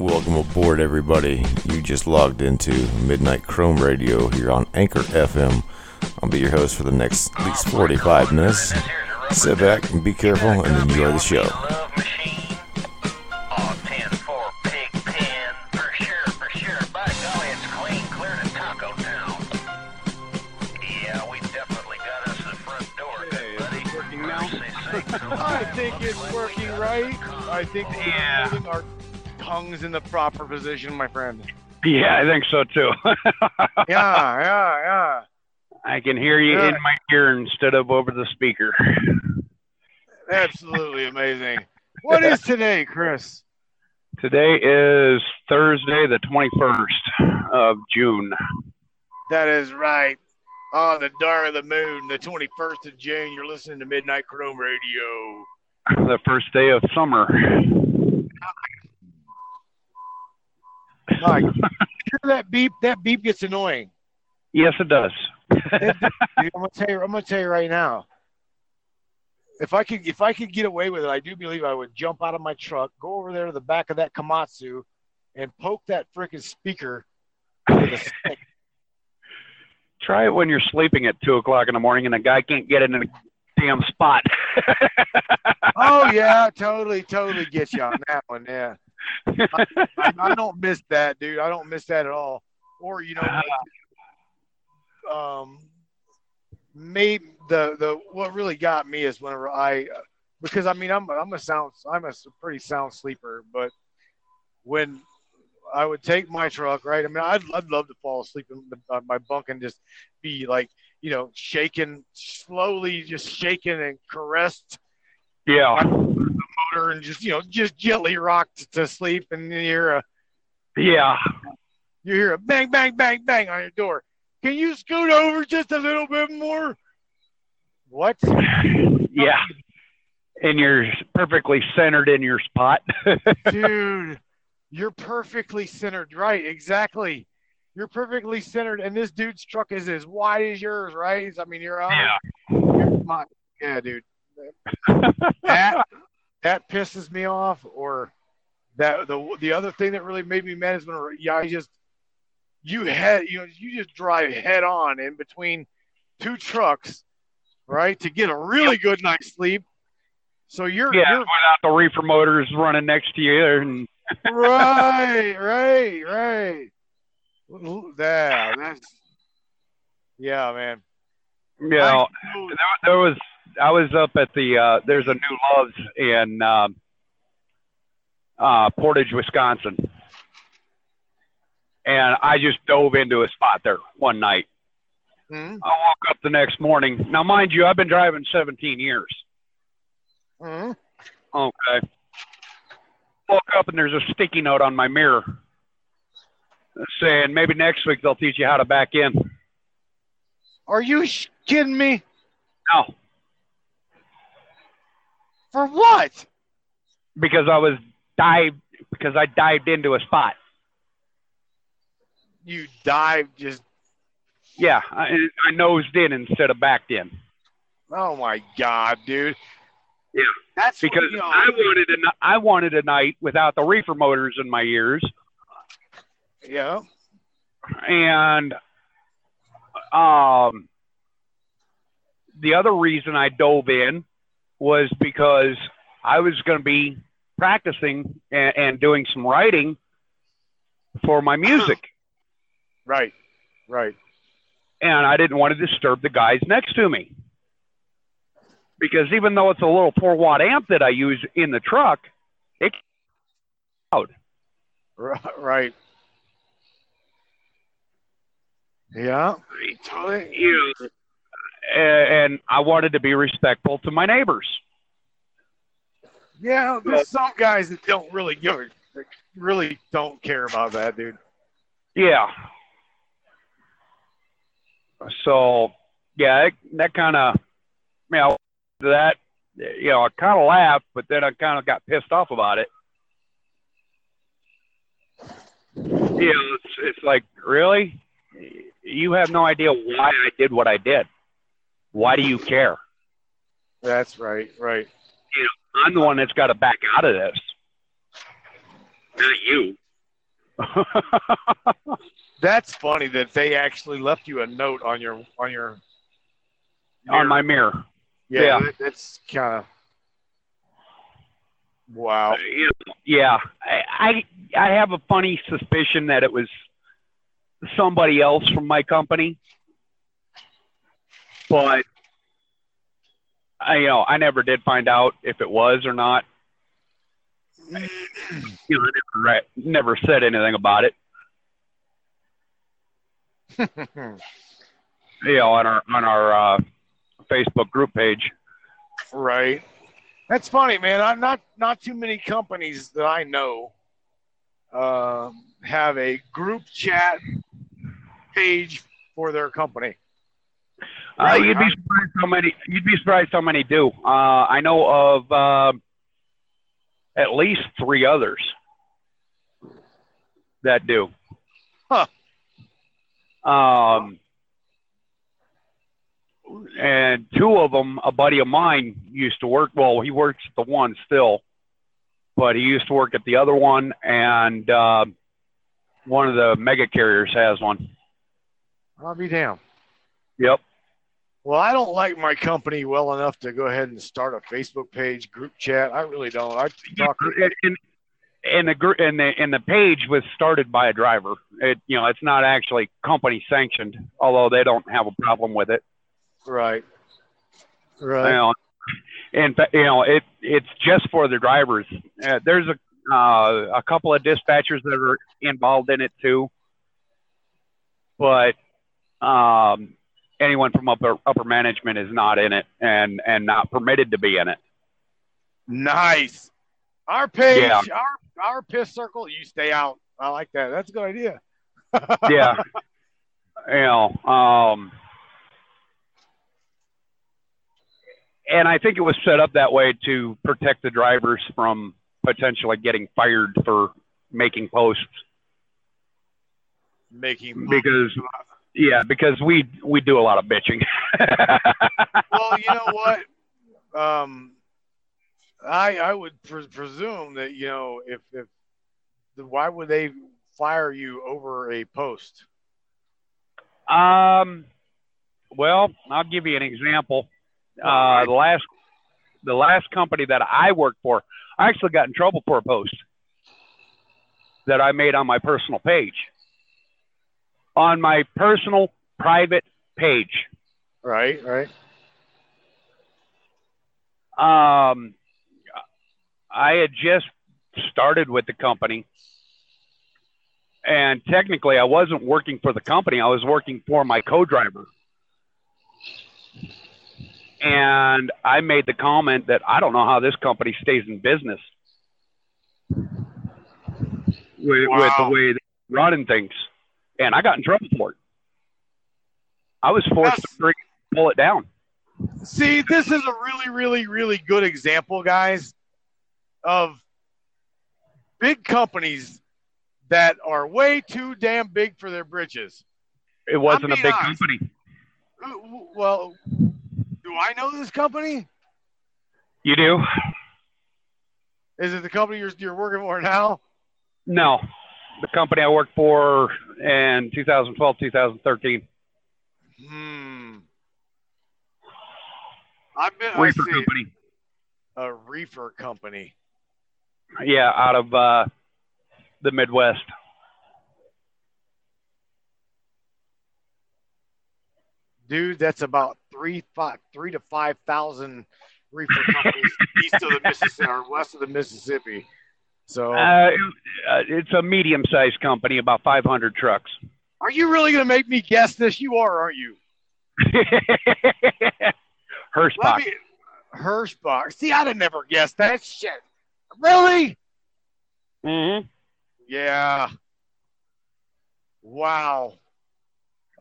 Welcome aboard, everybody. You just logged into Midnight Chrome Radio here on Anchor FM. I'll be your host for the next at least 45 minutes. Sit back and be careful and enjoy the show. I think it's working right. I think we're Yeah. Tongues in the proper position, my friend. Yeah, I think so too. Yeah, yeah, yeah. I can hear you Yeah. in my ear instead of over the speaker. Absolutely amazing. What is today, Chris? Today is Thursday, the 21st of June. That is right. On the dark of the moon, the 21st of June, you're listening to Midnight Chrome Radio. The first day of summer. Mike, hear that beep? That beep gets annoying. Yes, it does. Dude, I'm gonna tell you. I'm gonna tell you right now. If I could, if I could get away with it, I do believe I would jump out of my truck, go over there to the back of that Komatsu, and poke that freaking speaker with a stick. Try it when you're sleeping at 2 o'clock in the morning and a guy can't get in a damn spot. Oh yeah, totally, totally get you on that one. Yeah, I, I don't miss that, dude. I don't miss that at all. Or you know, like, um, maybe the the what really got me is whenever I, because I mean I'm I'm a sound I'm a pretty sound sleeper, but when I would take my truck, right? I mean, I'd I'd love to fall asleep in the, uh, my bunk and just be like, you know, shaking slowly, just shaking and caressed yeah. Motor and just you know just gently rocked to sleep and you hear a Yeah. you hear a bang bang bang bang on your door. Can you scoot over just a little bit more? What? Yeah. And you're perfectly centered in your spot. dude you're perfectly centered. Right exactly. You're perfectly centered and this dude's truck is as wide as yours right? I mean you're on yeah. you're yeah dude. That that pisses me off or that the the other thing that really made me mad is when yeah you just you head you know you just drive head on in between two trucks right to get a really good night's sleep. So you're, Yeah, you're without the reefer motors running next to you and right right right. Yeah that's yeah man. You know- there, there was I was up at the uh there's a new Loves in um uh Portage, Wisconsin. And I just dove into a spot there one night. Mhm, I woke up the next morning. Now mind you, I've been driving 17 years. mhm. Okay. Woke up and there's a sticky note on my mirror saying maybe next week they'll teach you how to back in. are you sh- kidding me No, for what? Because I was dived because I dived into a spot. you dived just Yeah, I, I nosed in instead of backed in. Oh my god dude. Yeah. that's what, because you know, I wanted a I wanted a night without the reefer motors in my ears, yeah. And um, the other reason I dove in was because I was going to be practicing and, and doing some writing for my music, right right. And I didn't want to disturb the guys next to me. Because even though it's a little four watt amp that I use in the truck, it's loud. Ri- right. Yeah. Totally. You know, a- and I wanted to be respectful to my neighbors. yeah there's some guys that don't really give a really don't care about that dude Yeah. So, yeah, that, that kind of, you know, that, you know, I kind of laughed, but then I kind of got pissed off about it. You know, it's, it's like, really? You have no idea why I did what I did. Why do you care? that's right right You know, I'm the one that's got to back out of this. Not you. That's funny that they actually left you a note on your on your on my mirror. Yeah, Yeah. that's kind of wow. Uh, yeah, I, I I have a funny suspicion that it was somebody else from my company, but I you know I never did find out if it was or not. You know, I never, never said anything about it. You know, on our on our uh, Facebook group page. right. That's funny, man. I'm not not too many companies that I know um, have a group chat page for their company. Uh, Really? you'd be surprised how many. You'd be surprised how many do. Uh, I know of uh, at least three others that do. Huh. Um, and two of them, a buddy of mine used to work. Well, he works at the one still, but he used to work at the other one, and uh, one of the mega carriers has one. I'll be damned. Yep. Well, I don't like my company well enough to go ahead and start a Facebook page, group chat. I really don't. I talk. and, and, the gr- and the and the page was started by a driver. It you know it's not actually company sanctioned, although they don't have a problem with it. Right. You Right. know, and you know it it's just for the drivers. Uh, there's a uh, a couple of dispatchers that are involved in it too, but um, anyone from upper upper management is not in it and and not permitted to be in it. Nice. Our page, Yeah. our our piss circle. You stay out. I like that. That's a good idea. yeah. you know, um, and I think it was set up that way to protect the drivers from potentially getting fired for making posts Making because yeah, because we we do a lot of bitching. well, you know what? Um, I I would pres presume that you know if if the, why would they fire you over a post? um, well, I'll give you an example. Uh, the last the last company that I worked for, I actually got in trouble for a post that I made on my personal page. On my personal private page. Right. Right. Um, I had just started with the company. And technically, I wasn't working for the company. I was working for my co-driver. And I made the comment that I don't know how this company stays in business with, with the way they're running things. And I got in trouble for it. I was forced Yes. to bring, pull it down. See, this is a really, really, really good example, guys, of big companies that are way too damn big for their britches. It wasn't a big honest. company. Well, do I know this company? You do? Is it the company you're, you're working for now? No. The company I worked for in 2012, 2013. Hmm. I've been. Reefer company. A reefer company. Yeah, out of uh, the Midwest. Dude, that's about three, five, three to five thousand reefer companies east of the Mississippi or west of the Mississippi. So, Uh, uh, it's a medium sized company, about 500 trucks. are you really going to make me guess this? You are, aren't you? Hirschbach. Let me, Hirschbach. See, I'd have never guessed that shit. Really? hmm Yeah. Wow.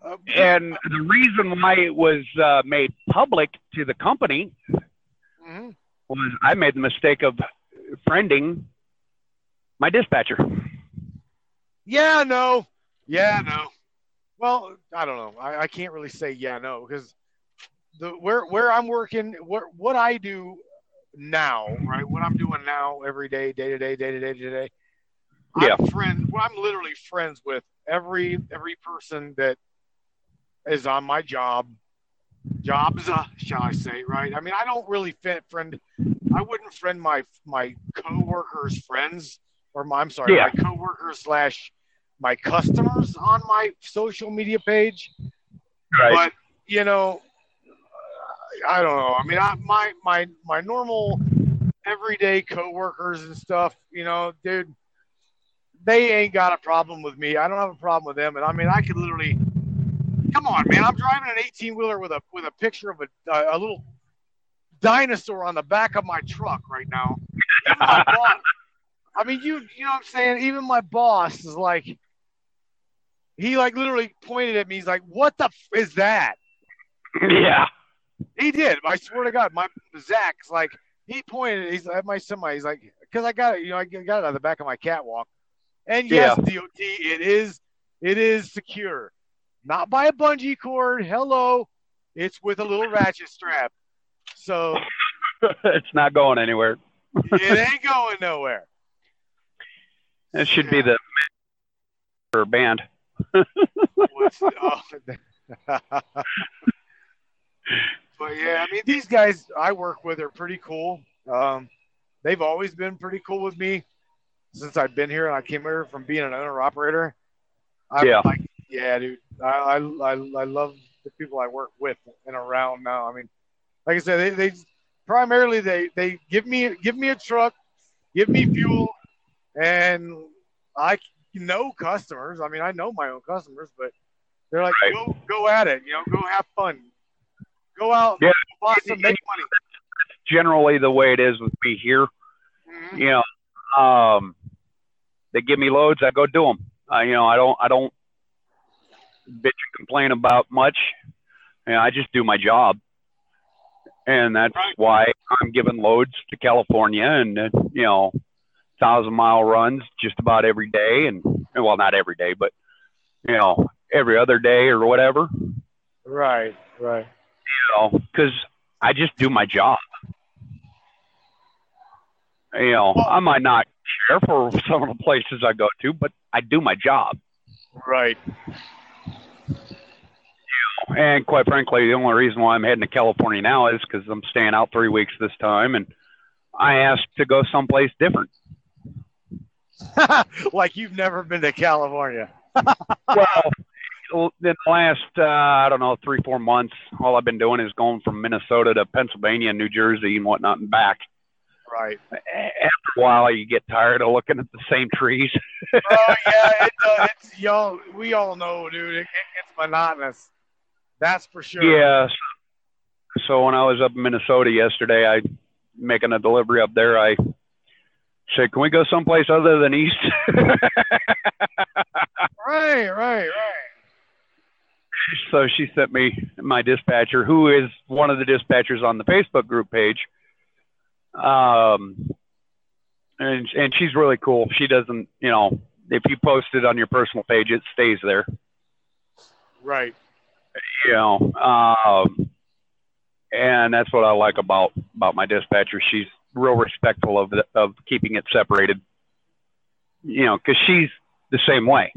Uh, And the reason why it was uh, made public to the company mhm. was I made the mistake of friending my dispatcher. Yeah, no. Yeah, no. Well, I don't know. I, I can't really say yeah, no, because the where where I'm working, where, what I do now, right? What I'm doing now every day, day to day, day to day day to day, Yeah. I'm friend. Well, I'm literally friends with every every person that is on my job. Jobs, uh, shall I say? Right. I mean, I don't really fit friend. I wouldn't friend my my coworkers' friends, or my I'm sorry, Yeah. my coworkers slash my customers on my social media page. Right. But you know, I don't know. I mean, I, my my my normal everyday coworkers and stuff. You know, dude, they ain't got a problem with me. I don't have a problem with them. And I mean, I could literally, come on, man. I'm driving an 18 wheeler with a with a picture of a a little dinosaur on the back of my truck right now. And my boss- I mean, you you know what I'm saying? Even my boss is like, he like literally pointed at me. He's like, "What the f- is that?" yeah. He did. I swear to God, my Zach's like he pointed. He's at my semi. He's like, because I got it. You know, I got it on the back of my catwalk. And yes, DOT, it is it is secure, not by a bungee cord. Hello, it's with a little ratchet strap. So it's not going anywhere. it ain't going nowhere. It should be the or band. What's- oh. but yeah, I mean, these guys I work with are pretty cool. Um, they've always been pretty cool with me since I've been here and I came here from being an owner operator. I'm Yeah. like, yeah, dude, I, I, I, I love the people I work with and around now. I mean, like I said, they, they primarily they, they give me give me a truck, give me fuel, and I know customers. I mean, I know my own customers, but they're like, Right. go go at it, you know, go have fun, go out, Yeah. boss, and make money. Generally, the way it is with me here, Mhm. you know, um, they give me loads, I go do them. Uh, you know, I don't, I don't bitch and complain about much. You know, I just do my job, and that's why I'm giving loads to California, and uh, you know, thousand mile runs just about every day, and well, not every day, but you know, every other day or whatever. Right, right. you know, because I just do my job. You know, I might not care for some of the places I go to, but I do my job. Right. You know, And quite frankly, the only reason why I'm heading to California now is because I'm staying out three weeks this time, and I asked to go someplace different. like you've never been to California. Well, in the last, uh, I don't know, three, four months, all I've been doing is going from Minnesota to Pennsylvania and New Jersey and whatnot and back. Right. After a while, you get tired of looking at the same trees. oh yeah, it, uh, it's y'all. We all know, dude. It, it's monotonous. That's for sure. Yeah. So when I was up in Minnesota yesterday, I making a delivery up there. I said, "Can we go someplace other than east?" Right, right, right. so she sent me my dispatcher, who is one of the dispatchers on the Facebook group page. Um, and and she's really cool. She doesn't, you know, if you post it on your personal page, it stays there. Right. you know um and that's what i like about about my dispatcher she's real respectful of the, of keeping it separated you know because she's the same way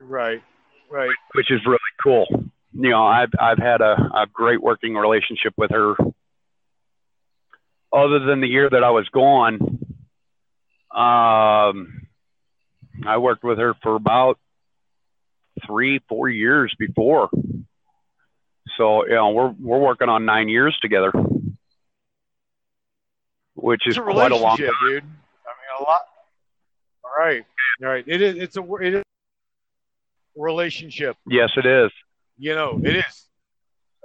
Right. Right. which is really cool you know i've i've had a, a great working relationship with her other than the year that i was gone um i worked with her for about three four years before so you know we're we're working on nine years together which is quite a long relationship, dude. I mean, a lot. All right. All right. It is. It's a. It is a relationship. yes it is You know, it is.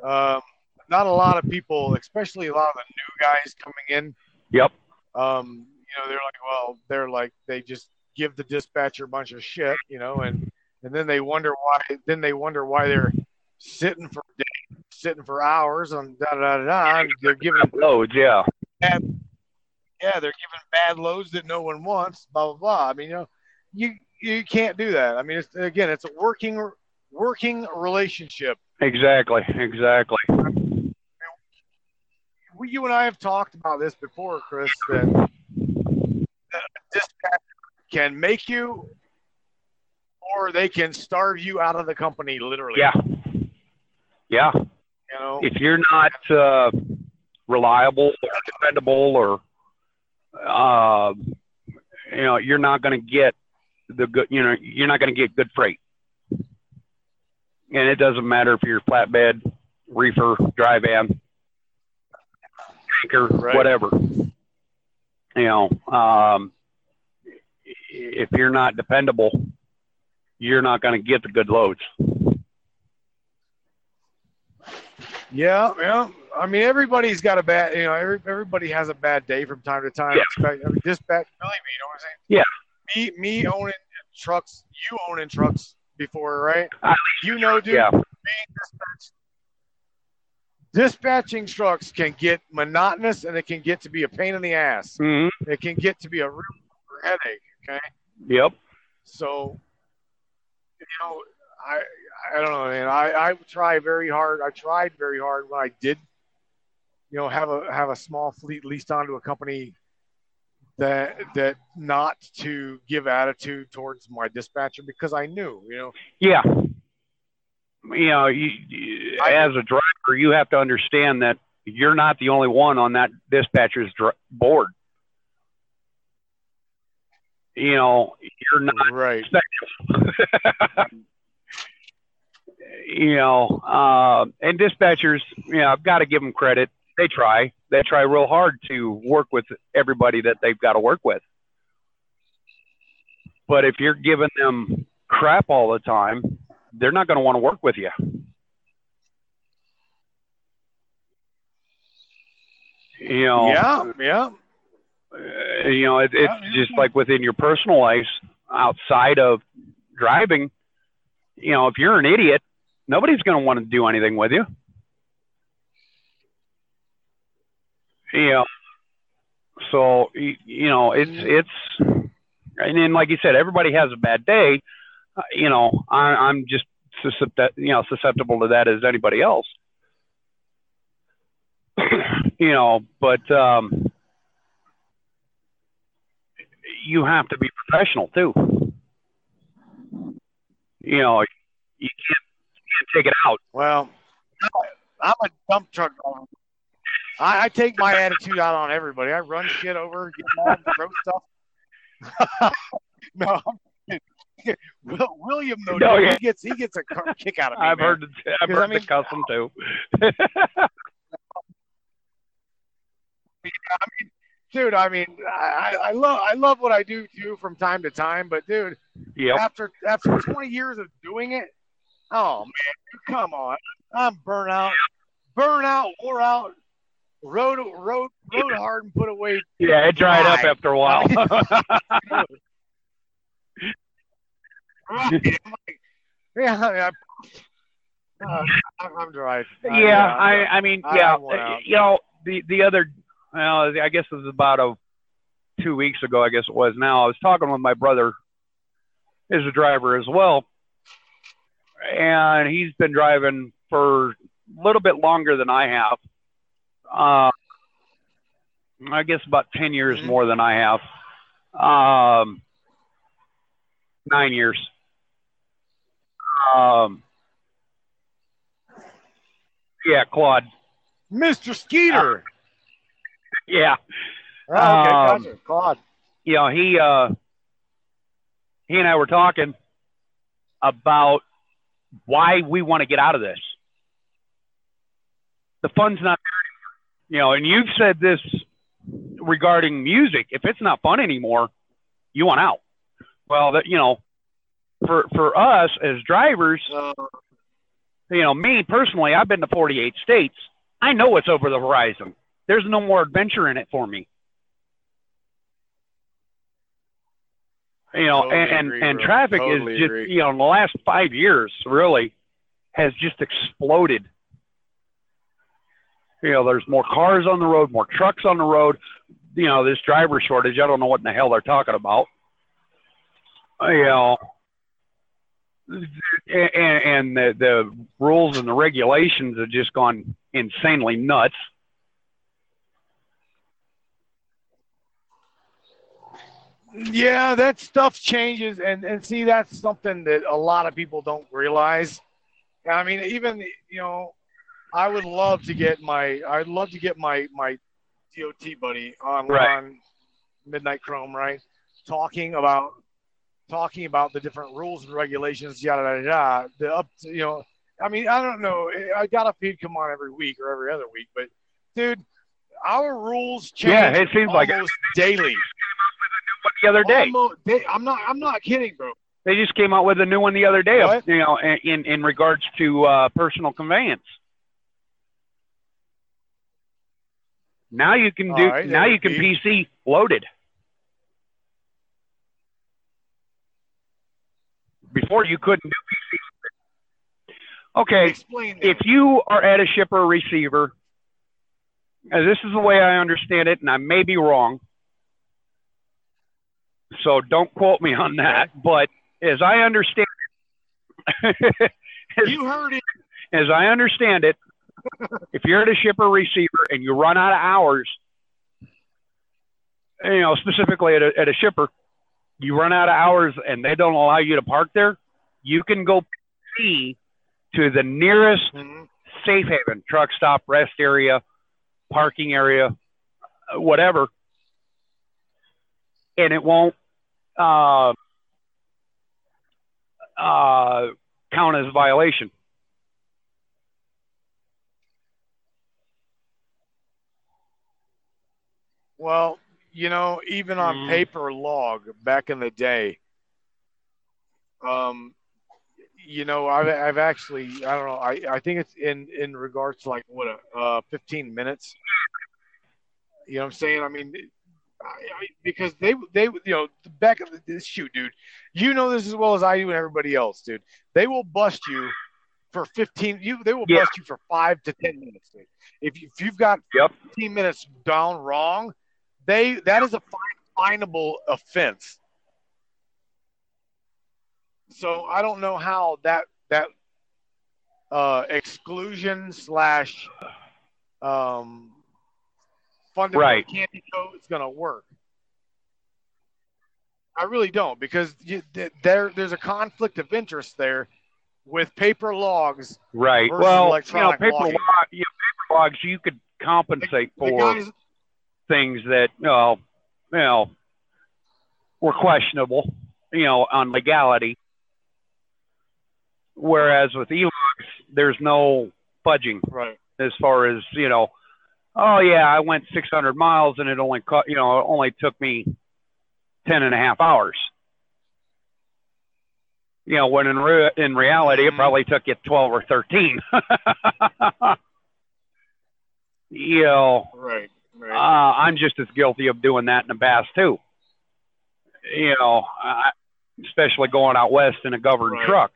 Um, not a lot of people, especially a lot of the new guys coming in. yep um, you know, they're like, well, they're like, they just give the dispatcher a bunch of shit, you know, and and then they wonder why. Then they wonder why they're sitting for days, sitting for hours on da da da da. and They're giving, loads yeah yeah, they're giving bad loads that no one wants. Blah blah blah. I mean, you know, you you can't do that. I mean, it's again, it's a working working relationship. exactly exactly we, you and I have talked about this before, Chris. That, that a dispatcher can make you or they can starve you out of the company literally. Yeah. Yeah. You know, If you're not uh, reliable or dependable or uh, you know, you're not going to get the good, you know, you're not going to get good freight. And it doesn't matter if you're flatbed, reefer, dry van, tanker, Right. whatever. You know, um, if you're not dependable, you're not going to get the good loads. Yeah, yeah. I mean, everybody's got a bad. You know, every, everybody has a bad day from time to time. Yeah. I mean, dispatch. Believe me, you know what I'm saying? Me, me owning trucks, you owning trucks before, right? I- You know, dude. Yeah. being dispatched- dispatching trucks can get monotonous and it can get to be a pain in the ass. hmm It can get to be a real headache. Okay. Yep. So, you know, I I don't know, man. I I try very hard. I tried very hard when I did, you know, have a have a small fleet leased onto a company that that not to give attitude towards my dispatcher because I knew, you know, Yeah. You know, you, you, I- as a driver, you have to understand that you're not the only one on that dispatcher's dr- board. You know, you're not. right. you know, uh, and dispatchers, you know, I've got to give them credit. They try. They try real hard to work with everybody that they've got to work with. But if you're giving them crap all the time, they're not going to want to work with you. You know, Yeah, yeah. uh, you know, it, it's Yeah, yeah. just like within your personal life, outside of driving. You know, if you're an idiot, nobody's going to want to do anything with you. You know, so you know, it's it's, and then like you said, everybody has a bad day. Uh, you know, I, I'm just susceptible, you know, susceptible to that as anybody else. you know, but um, you have to be professional too. You know, you can't, can't take it out. Well, I'm a dump truck driver. I, I take my attitude out on everybody. I run shit over, get mad, throw stuff. no. Will, William though, No, yeah. he gets he gets a kick out of me. I've man. heard I've heard I mean- the custom too. dude. I mean, I, I love I love what I do too from time to time. But dude, yep. after after 20 years of doing it, oh man, come on, I'm burnt out, burnt out, wore out, rode rode rode hard and put away. Yeah, it dried up after a while. Right. Like, yeah, I, uh, I'm, dry. yeah, I, I mean, yeah, I went out. you know, the the other, well, I guess it was about a two weeks ago. I guess it was. Now I was talking with my brother, is a driver as well, and he's been driving for a little bit longer than I have. Uh, I guess about ten years Mhm. more than I have. Um, nine years. Um, yeah, Claude. Mr. Skeeter. Yeah, Oh, okay, Um, gotcha. Claude. you know he uh, he and I were talking about why we want to get out of this. The fun's not. You know, and you've said this regarding music. If it's not fun anymore, you want out. Well, that you know, for for us as drivers, you know, me personally, I've been to 48 states. I know what's over the horizon. There's no more adventure in it for me. You know, Totally and and, agree, and bro. traffic Totally is just agree. you know in the last five years really has just exploded. You know, there's more cars on the road, more trucks on the road. You know, this driver shortage. I don't know what in the hell they're talking about. You know, and, and the, the rules and the regulations have just gone insanely nuts. Yeah, that stuff changes, and and see that's something that a lot of people don't realize. I mean, even you know, I would love to get my I'd love to get my my DOT buddy on Right. on Midnight Chrome, right? Talking about talking about the different rules and regulations, yada yada yada. The up, to, you know, I mean, I don't know. I got a feed come on every week or every other week, but dude, our rules change. Yeah, it seems like almost daily. The other day. Almost da- I'm not. I'm not kidding, bro. They just came out with a new one the other day. What? You know, in in regards to uh, personal conveyance. Now you can do. Right, now you can PC loaded. Before you couldn't do PC. Okay, Explain that. if you are at a shipper receiver, this is the way I understand it, and I may be wrong, so don't quote me on that. But as I understand, you heard it. as I understand it, if you're at a shipper receiver and you run out of hours, you know, specifically at a, at a shipper, you run out of hours and they don't allow you to park there, you can go see to the nearest Mhm. safe haven, truck stop, rest area, parking area, whatever, and it won't uh, uh, count as a violation. Well, you know, even on Mhm. paper log back in the day, um, you know, I've, I've actually, I don't know, I, I think it's in, in regards to like what, a, uh, 15 minutes. You know what I'm saying? I mean, I, I, because they, they, you know, back of this shoot, dude, you know this as well as I do and everybody else, dude. They will bust you for 15, you, they will Yeah. bust you for five to 10 minutes, dude. If, you, if you've got Yep. 15 minutes down wrong, they that is a fine, finable offense. So I don't know how that that uh, exclusion slash um, fundamental Right. candy coat is going to work. I really don't because you, there there's a conflict of interest there with paper logs. Right. Well, you know, paper, log, you know, paper logs, you could compensate The for guys, things that, know, you know, were questionable, you know, on legality. Whereas with e-logs, there's no fudging right? as far as, you know, oh yeah, I went 600 miles and it only cut, you know, it only took me 10 and a half hours. You know, when in re- in reality, it Mhm. probably took you 12 or 13. you know, Right. Right. uh, I'm just as guilty of doing that in the bass too. You know, I, especially going out west in a governed Right. truck.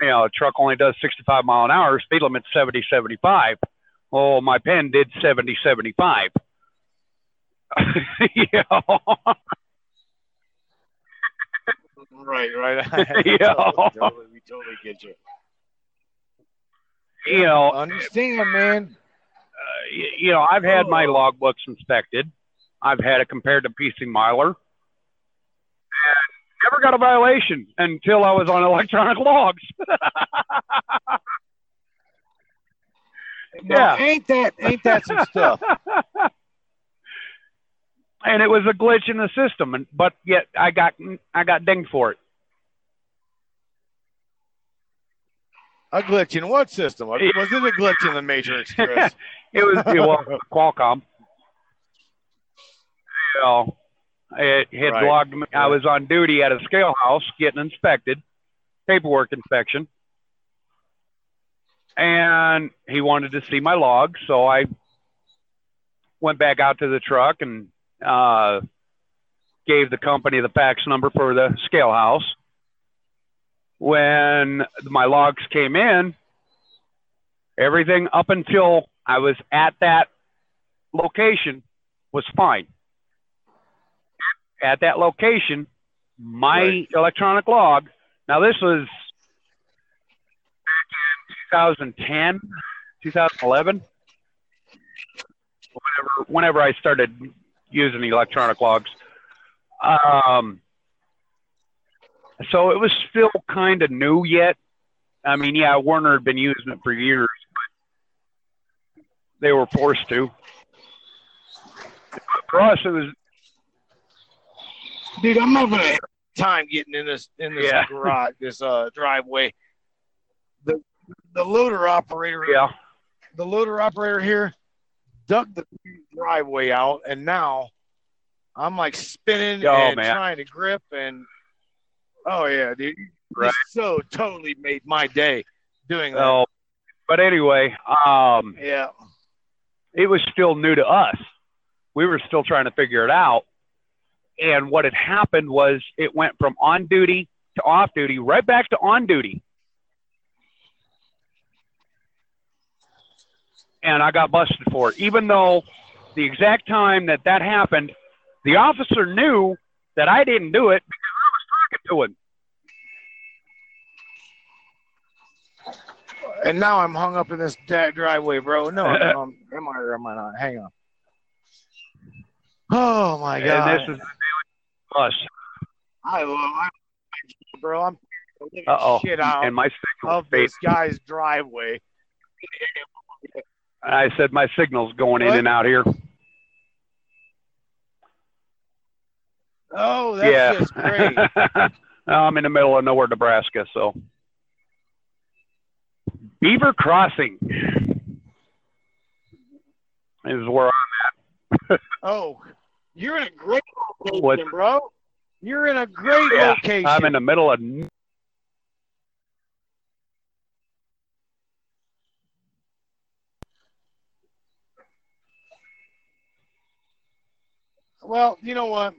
You know, a truck only does 65 mile an hour. Speed limit's 70, 75. Oh, my pen did 70, 75. you know, Right, right. Yeah. totally, totally, we totally get you. you know, Understand, man. uh, y- you know, I've had my Oh. logbooks inspected. I've had it compared to PC Miler. And never got a violation until I was on electronic logs. Yeah. ain't that ain't that some stuff? and it was a glitch in the system, and but yet I got I got dinged for it. A glitch in what system? Was it a glitch in the Matrix, Chris? It was well, Qualcomm. You know, it had Right. logged me. I was on duty at a scale house getting inspected, paperwork inspection, and he wanted to see my logs, so I went back out to the truck and uh, gave the company the fax number for the scale house. When my logs came in, everything up until I was at that location was fine. At that location, my Right. electronic log. Now this was 2010, 2011. Whenever, whenever I started using electronic logs, Um, so it was still kind of new yet. I mean, yeah, Werner had been using it for years, but they were forced to. For us, it was. Dude, I'm having a time getting in this in this Yeah. garage, this uh driveway. The loader operator, Yeah. the loader operator here, dug the driveway out, and now I'm like spinning Oh, and man. trying to grip, and oh yeah, dude, Right. So totally made my day doing that. Oh, but anyway, um, Yeah, it was still new to us. We were still trying to figure it out. And what had happened was it went from on duty to off duty, right back to on duty. And I got busted for it, even though the exact time that that happened, the officer knew that I didn't do it because I was talking to him. and now I'm hung up in this driveway, bro. No, no, I'm, am I or am I not? Hang on. Oh my god! And this is us. I love, I, bro. I'm shit out And my of this guy's driveway. I said my signal's going in and out here. Oh, that's yeah. just great. I'm in the middle of nowhere, Nebraska, so. Beaver Crossing is where I'm at. Oh, you're in a great location, What? bro. You're in a great Yeah, location. I'm in the middle of. Well, you know what?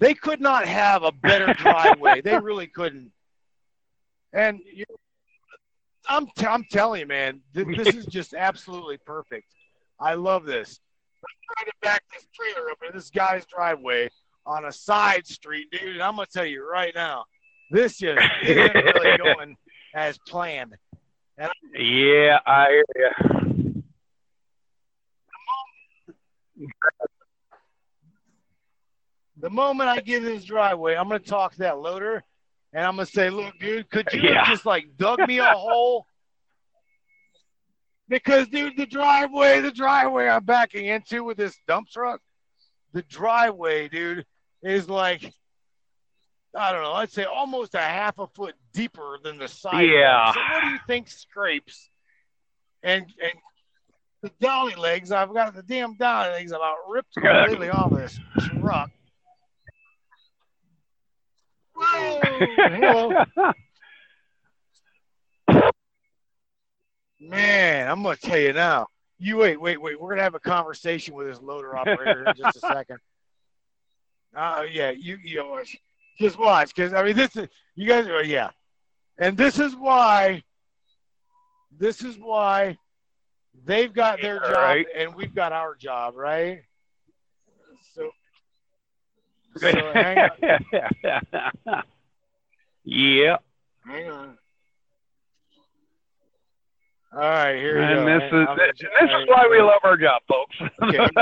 They could not have a better driveway. they really couldn't. And you, I'm t- I'm telling you, man, th- this is just absolutely perfect. I love this. I'm trying to back this trailer up in this guy's driveway on a side street, dude. And I'm gonna tell you right now, this just isn't really going as planned. Yeah, I hear ya. The moment I get in this driveway, I'm gonna talk to that loader, and I'm gonna say, "Look, dude, could you Yeah. just like dug me a hole?" Because, dude, the driveway, the driveway I'm backing into with this dump truck, the driveway, dude, is like, I don't know, I'd say almost a half a foot deeper than the side. Yeah. So what do you think scrapes? And and the dolly legs, I've got the damn dolly legs about ripped completely off this truck. Whoa, hello. Man, I'm gonna tell you now. You wait, wait, wait. We're gonna have a conversation with this loader operator in just a second. Uh, yeah, you you just watch because I mean this is you guys are yeah, and this is why. This is why they've got their job Right. and we've got our job, right? So, hang on, yeah, hang on. All right, here we and go. this is this is why we love our job, folks. Okay.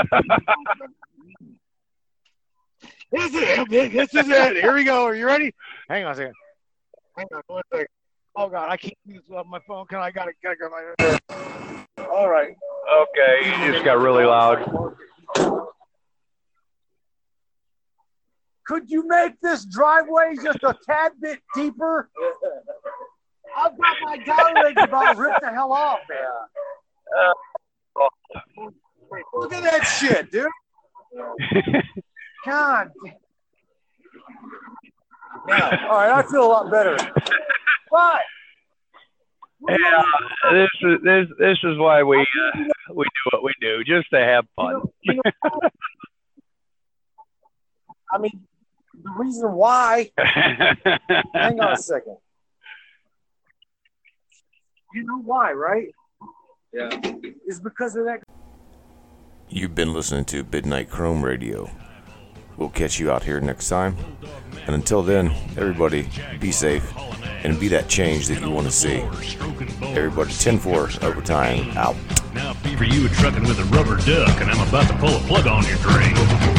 This is it. This is it. Here we go. Are you ready? Hang on a second. Hang on one second. Oh God, I can't use my phone. Can I? Gotta, gotta go. My... All right. okay, you just got really loud. Could you make this driveway just a tad bit deeper? I've got my dolly legs about ripped the hell off, man. Look at that shit, dude. God. Yeah. All right, I feel a lot better. But Yeah, this is this this is why we uh, we do what we do, just to have you fun. know, you know, I mean, the reason why. Hang on a second. You know why, right? Yeah. It's because of that. You've been listening to Midnight Chrome Radio. We'll catch you out here next time. And until then, everybody be safe and be that change that you want to see. Everybody 10 4 overtime out. Now, Beaver, you were trucking with a rubber duck, and I'm about to pull a plug on your drain.